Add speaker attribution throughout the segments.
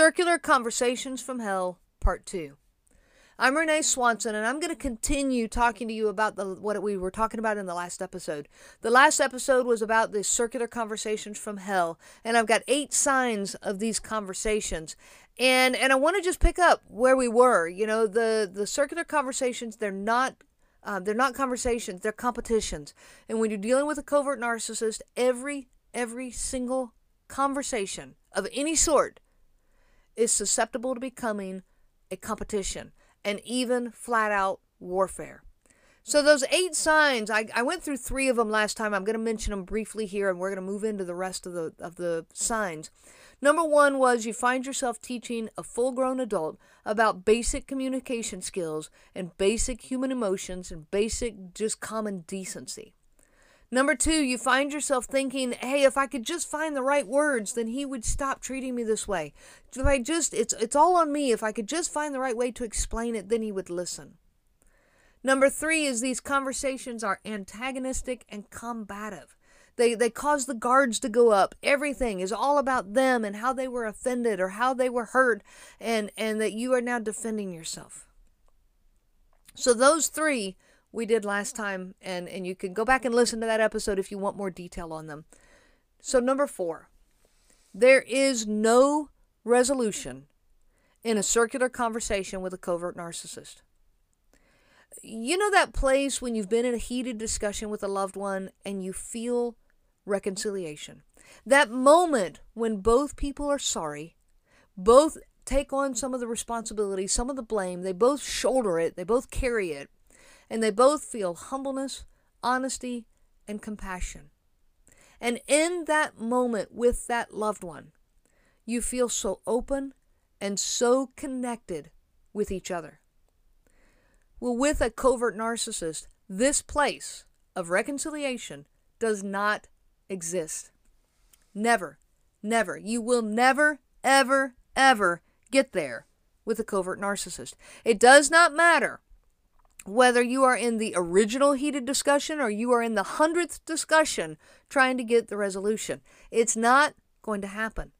Speaker 1: Circular Conversations from Hell, Part 2. I'm Renee Swanson, and I'm going to continue talking to you about the, what we were talking about in the last episode. The last episode was about the circular conversations from hell, and I've got eight signs of these conversations. And and I want to just pick up where we were. You know, the the circular conversations they're not uh, they're not conversations, they're competitions. And when you're dealing with a covert narcissist, every every single conversation of any sort is susceptible to becoming a competition and even flat out warfare. So those eight signs, I, I went through three of them last time. I'm going to mention them briefly here, and we're going to move into the rest of the of the signs. Number one was you find yourself teaching a full-grown adult about basic communication skills and basic human emotions and basic just common decency. Number two, you find yourself thinking, hey, if I could just find the right words, then he would stop treating me this way. If I just, it's, it's all on me. If I could just find the right way to explain it, then he would listen. Number three is these conversations are antagonistic and combative. They, they cause the guards to go up. Everything is all about them and how they were offended or how they were hurt, and, and that you are now defending yourself. So, those three we did last time, and, and you can go back and listen to that episode if you want more detail on them. So, number four, there is no resolution in a circular conversation with a covert narcissist. You know that place when you've been in a heated discussion with a loved one and you feel reconciliation? That moment when both people are sorry, both take on some of the responsibility, some of the blame, they both shoulder it, they both carry it and they both feel humbleness, honesty, and compassion. And in that moment with that loved one, you feel so open and so connected with each other. Well, with a covert narcissist, this place of reconciliation does not exist. Never, never. You will never, ever, ever get there with a covert narcissist. It does not matter whether you are in the original heated discussion or you are in the hundredth discussion trying to get the resolution. It's not going to happen.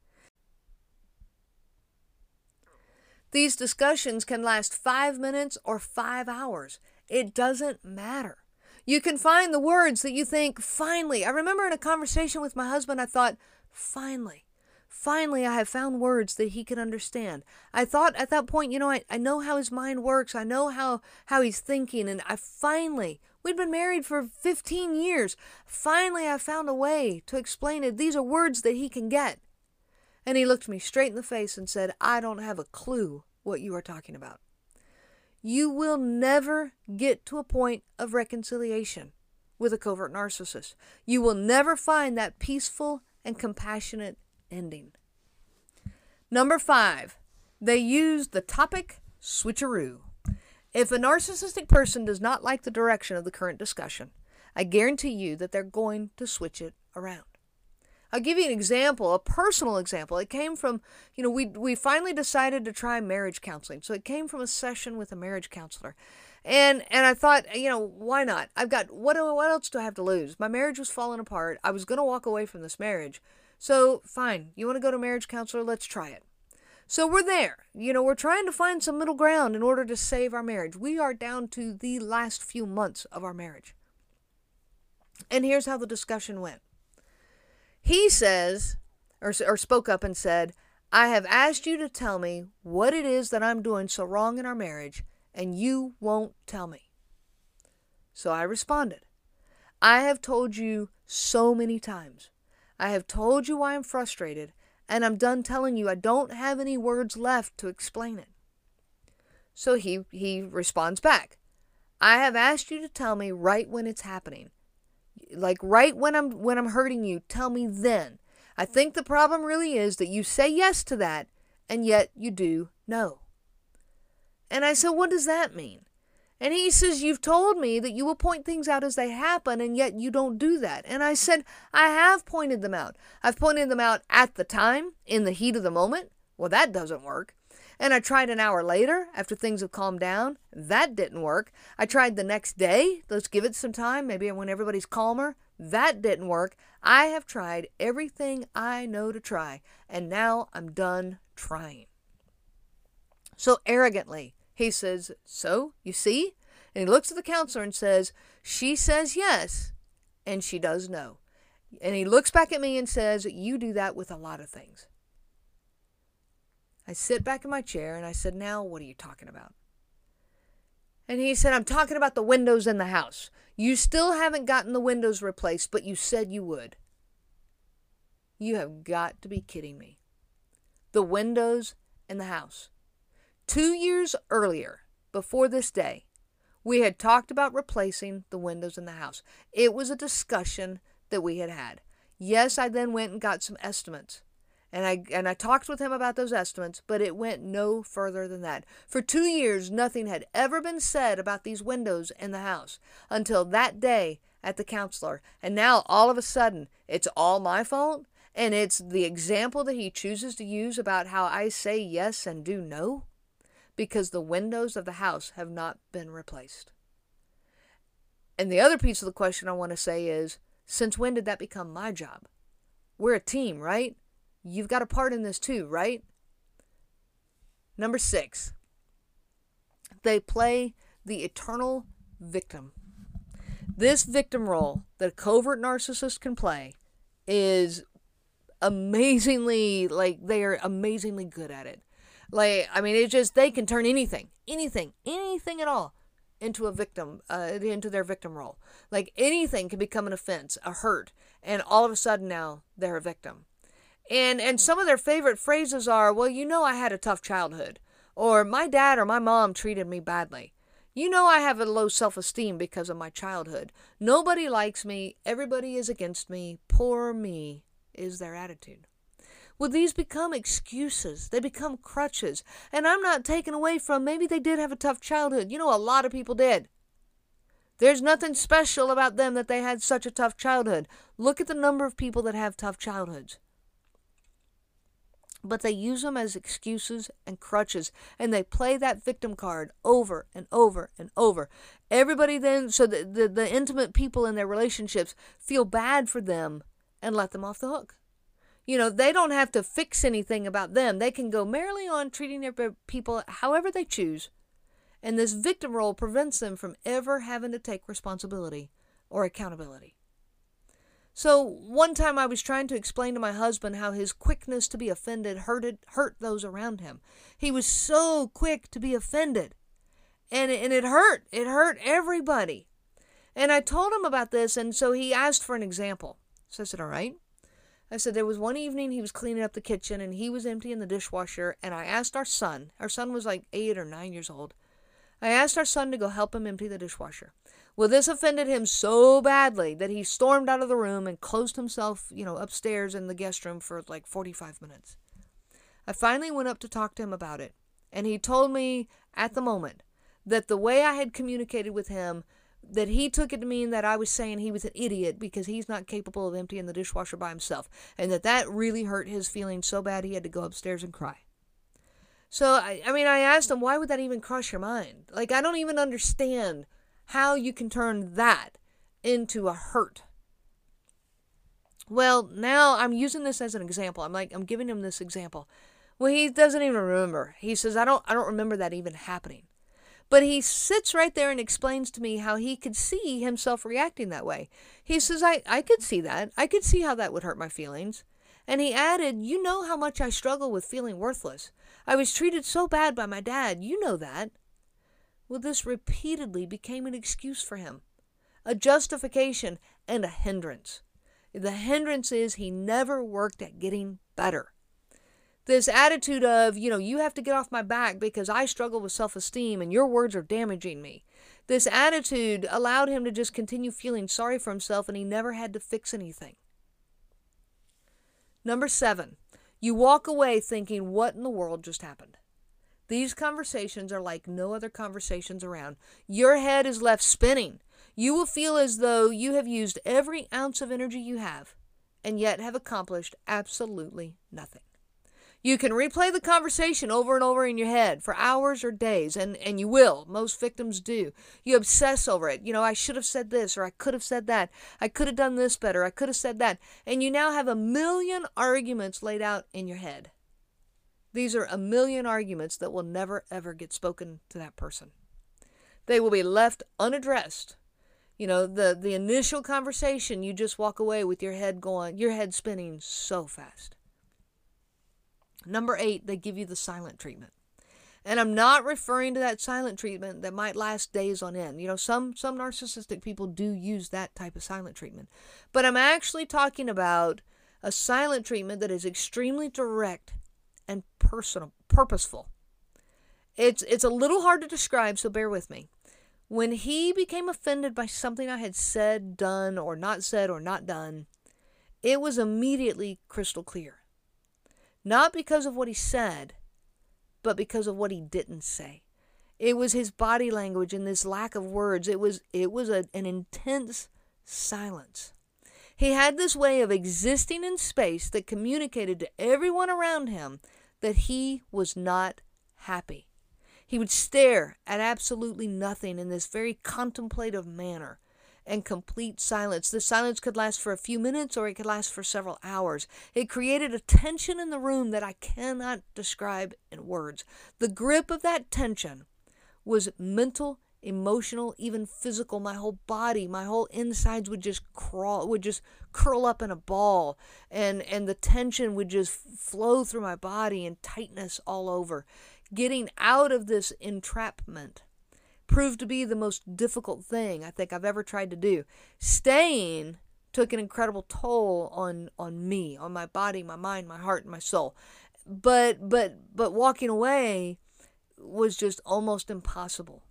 Speaker 1: These discussions can last five minutes or five hours. It doesn't matter. You can find the words that you think, finally. I remember in a conversation with my husband, I thought, finally. Finally, I have found words that he can understand. I thought at that point, you know, I, I know how his mind works. I know how, how he's thinking. And I finally, we'd been married for 15 years. Finally, I found a way to explain it. These are words that he can get. And he looked me straight in the face and said, I don't have a clue what you are talking about. You will never get to a point of reconciliation with a covert narcissist. You will never find that peaceful and compassionate ending. Number five, they use the topic switcheroo. If a narcissistic person does not like the direction of the current discussion, I guarantee you that they're going to switch it around. I'll give you an example, a personal example. It came from, you know, we we finally decided to try marriage counseling. So it came from a session with a marriage counselor. And and I thought, you know, why not? I've got what what else do I have to lose? My marriage was falling apart. I was going to walk away from this marriage. So, fine, you want to go to marriage counselor? Let's try it. So we're there. You know, we're trying to find some middle ground in order to save our marriage. We are down to the last few months of our marriage. And here's how the discussion went. He says, or, or spoke up and said, I have asked you to tell me what it is that I'm doing so wrong in our marriage, and you won't tell me. So I responded, I have told you so many times I have told you why I'm frustrated, and I'm done telling you I don't have any words left to explain it. So he, he responds back I have asked you to tell me right when it's happening. Like right when I'm when I'm hurting you, tell me then. I think the problem really is that you say yes to that and yet you do no. And I said, What does that mean? And he says, You've told me that you will point things out as they happen, and yet you don't do that. And I said, I have pointed them out. I've pointed them out at the time, in the heat of the moment. Well, that doesn't work. And I tried an hour later, after things have calmed down. That didn't work. I tried the next day. Let's give it some time, maybe when everybody's calmer. That didn't work. I have tried everything I know to try, and now I'm done trying. So arrogantly, he says, So, you see? And he looks at the counselor and says, She says yes, and she does no. And he looks back at me and says, You do that with a lot of things. I sit back in my chair and I said, Now, what are you talking about? And he said, I'm talking about the windows in the house. You still haven't gotten the windows replaced, but you said you would. You have got to be kidding me. The windows in the house. Two years earlier, before this day, we had talked about replacing the windows in the house. It was a discussion that we had had. Yes, I then went and got some estimates. And I and I talked with him about those estimates, but it went no further than that. For 2 years nothing had ever been said about these windows in the house until that day at the counselor. And now all of a sudden it's all my fault and it's the example that he chooses to use about how I say yes and do no because the windows of the house have not been replaced. And the other piece of the question I want to say is since when did that become my job? We're a team, right? You've got a part in this too, right? Number six, they play the eternal victim. This victim role that a covert narcissist can play is amazingly, like, they are amazingly good at it. Like, I mean, it's just, they can turn anything, anything, anything at all into a victim, uh, into their victim role. Like, anything can become an offense, a hurt, and all of a sudden now they're a victim. And and some of their favorite phrases are, "Well, you know I had a tough childhood," or "My dad or my mom treated me badly." You know I have a low self-esteem because of my childhood. Nobody likes me, everybody is against me, poor me is their attitude. Well, these become excuses. They become crutches. And I'm not taken away from maybe they did have a tough childhood. You know, a lot of people did. There's nothing special about them that they had such a tough childhood. Look at the number of people that have tough childhoods but they use them as excuses and crutches and they play that victim card over and over and over everybody then so the, the, the, intimate people in their relationships feel bad for them and let them off the hook you know they don't have to fix anything about them they can go merrily on treating their people however they choose and this victim role prevents them from ever having to take responsibility or accountability so one time I was trying to explain to my husband how his quickness to be offended hurted hurt those around him. He was so quick to be offended. And it, and it hurt. It hurt everybody. And I told him about this and so he asked for an example. So I said, "All right." I said there was one evening he was cleaning up the kitchen and he was emptying the dishwasher and I asked our son. Our son was like 8 or 9 years old. I asked our son to go help him empty the dishwasher. Well, this offended him so badly that he stormed out of the room and closed himself, you know, upstairs in the guest room for like 45 minutes. I finally went up to talk to him about it, and he told me at the moment that the way I had communicated with him that he took it to mean that I was saying he was an idiot because he's not capable of emptying the dishwasher by himself, and that that really hurt his feelings so bad he had to go upstairs and cry. So, I, I mean, I asked him, why would that even cross your mind? Like, I don't even understand how you can turn that into a hurt. Well, now I'm using this as an example. I'm like I'm giving him this example. Well, he doesn't even remember. He says I don't I don't remember that even happening. But he sits right there and explains to me how he could see himself reacting that way. He says, I, I could see that. I could see how that would hurt my feelings. And he added, You know how much I struggle with feeling worthless. I was treated so bad by my dad. You know that. Well, this repeatedly became an excuse for him, a justification, and a hindrance. The hindrance is he never worked at getting better. This attitude of, you know, you have to get off my back because I struggle with self esteem and your words are damaging me. This attitude allowed him to just continue feeling sorry for himself and he never had to fix anything. Number seven, you walk away thinking, what in the world just happened? These conversations are like no other conversations around. Your head is left spinning. You will feel as though you have used every ounce of energy you have and yet have accomplished absolutely nothing. You can replay the conversation over and over in your head for hours or days, and, and you will. Most victims do. You obsess over it. You know, I should have said this, or I could have said that. I could have done this better. I could have said that. And you now have a million arguments laid out in your head. These are a million arguments that will never ever get spoken to that person. They will be left unaddressed. You know, the the initial conversation, you just walk away with your head going, your head spinning so fast. Number 8, they give you the silent treatment. And I'm not referring to that silent treatment that might last days on end. You know, some some narcissistic people do use that type of silent treatment. But I'm actually talking about a silent treatment that is extremely direct and personal, purposeful. It's it's a little hard to describe, so bear with me. When he became offended by something I had said, done, or not said, or not done, it was immediately crystal clear. Not because of what he said, but because of what he didn't say. It was his body language and this lack of words. It was it was a, an intense silence. He had this way of existing in space that communicated to everyone around him that he was not happy. He would stare at absolutely nothing in this very contemplative manner and complete silence. The silence could last for a few minutes or it could last for several hours. It created a tension in the room that I cannot describe in words. The grip of that tension was mental, emotional, even physical. My whole body, my whole insides would just crawl, would just curl up in a ball, and and the tension would just flow through my body and tightness all over. Getting out of this entrapment proved to be the most difficult thing I think I've ever tried to do. Staying took an incredible toll on on me, on my body, my mind, my heart, and my soul. But but but walking away was just almost impossible.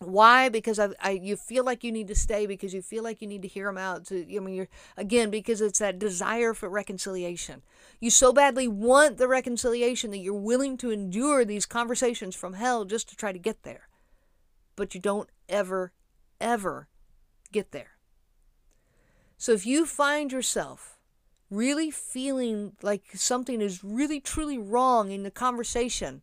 Speaker 1: Why? Because I, I, you feel like you need to stay because you feel like you need to hear them out. To, I mean, you're again because it's that desire for reconciliation. You so badly want the reconciliation that you're willing to endure these conversations from hell just to try to get there, but you don't ever, ever get there. So if you find yourself really feeling like something is really truly wrong in the conversation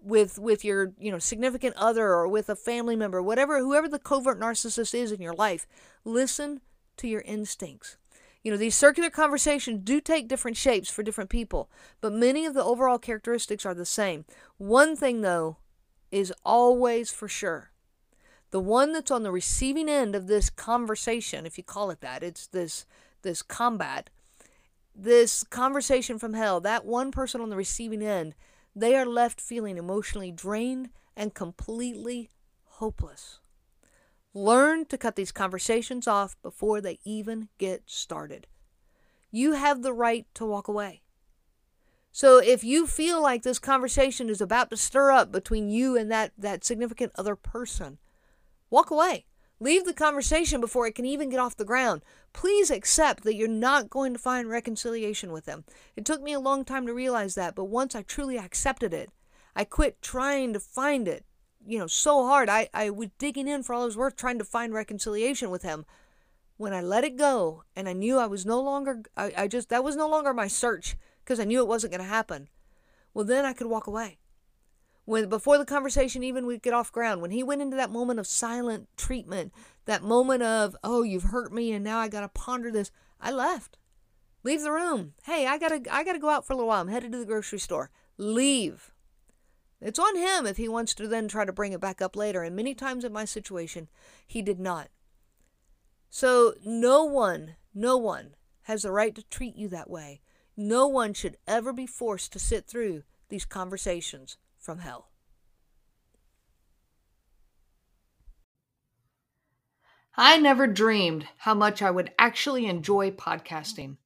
Speaker 1: with with your you know significant other or with a family member whatever whoever the covert narcissist is in your life listen to your instincts. You know these circular conversations do take different shapes for different people but many of the overall characteristics are the same. One thing though is always for sure. The one that's on the receiving end of this conversation if you call it that it's this this combat this conversation from hell that one person on the receiving end they are left feeling emotionally drained and completely hopeless. Learn to cut these conversations off before they even get started. You have the right to walk away. So if you feel like this conversation is about to stir up between you and that, that significant other person, walk away. Leave the conversation before it can even get off the ground. Please accept that you're not going to find reconciliation with them. It took me a long time to realize that, but once I truly accepted it, I quit trying to find it, you know, so hard. I, I was digging in for all it was worth trying to find reconciliation with him. When I let it go and I knew I was no longer, I, I just, that was no longer my search because I knew it wasn't going to happen. Well, then I could walk away when before the conversation even would get off ground when he went into that moment of silent treatment that moment of oh you've hurt me and now i gotta ponder this i left. Leave the room. Hey i gotta i gotta go out for a little while. I'm headed to the grocery store. Leave. It's on him if he wants to then try to bring it back up later and many times in my situation he did not. So no one no one has the right to treat you that way. No one should ever be forced to sit through these conversations from hell. I never dreamed how much I would actually enjoy podcasting.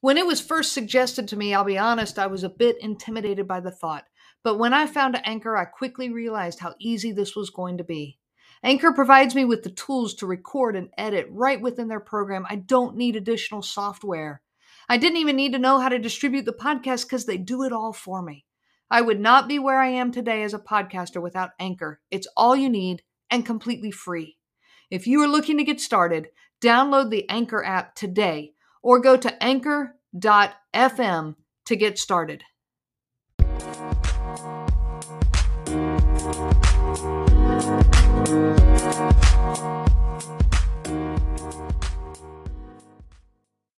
Speaker 1: When it was first suggested to me, I'll be honest, I was a bit intimidated by the thought. But when I found Anchor, I quickly realized how easy this was going to be. Anchor provides me with the tools to record and edit right within their program. I don't need additional software. I didn't even need to know how to distribute the podcast because they do it all for me. I would not be where I am today as a podcaster without Anchor. It's all you need and completely free. If you are looking to get started, download the Anchor app today or go to anchor.fm to get started.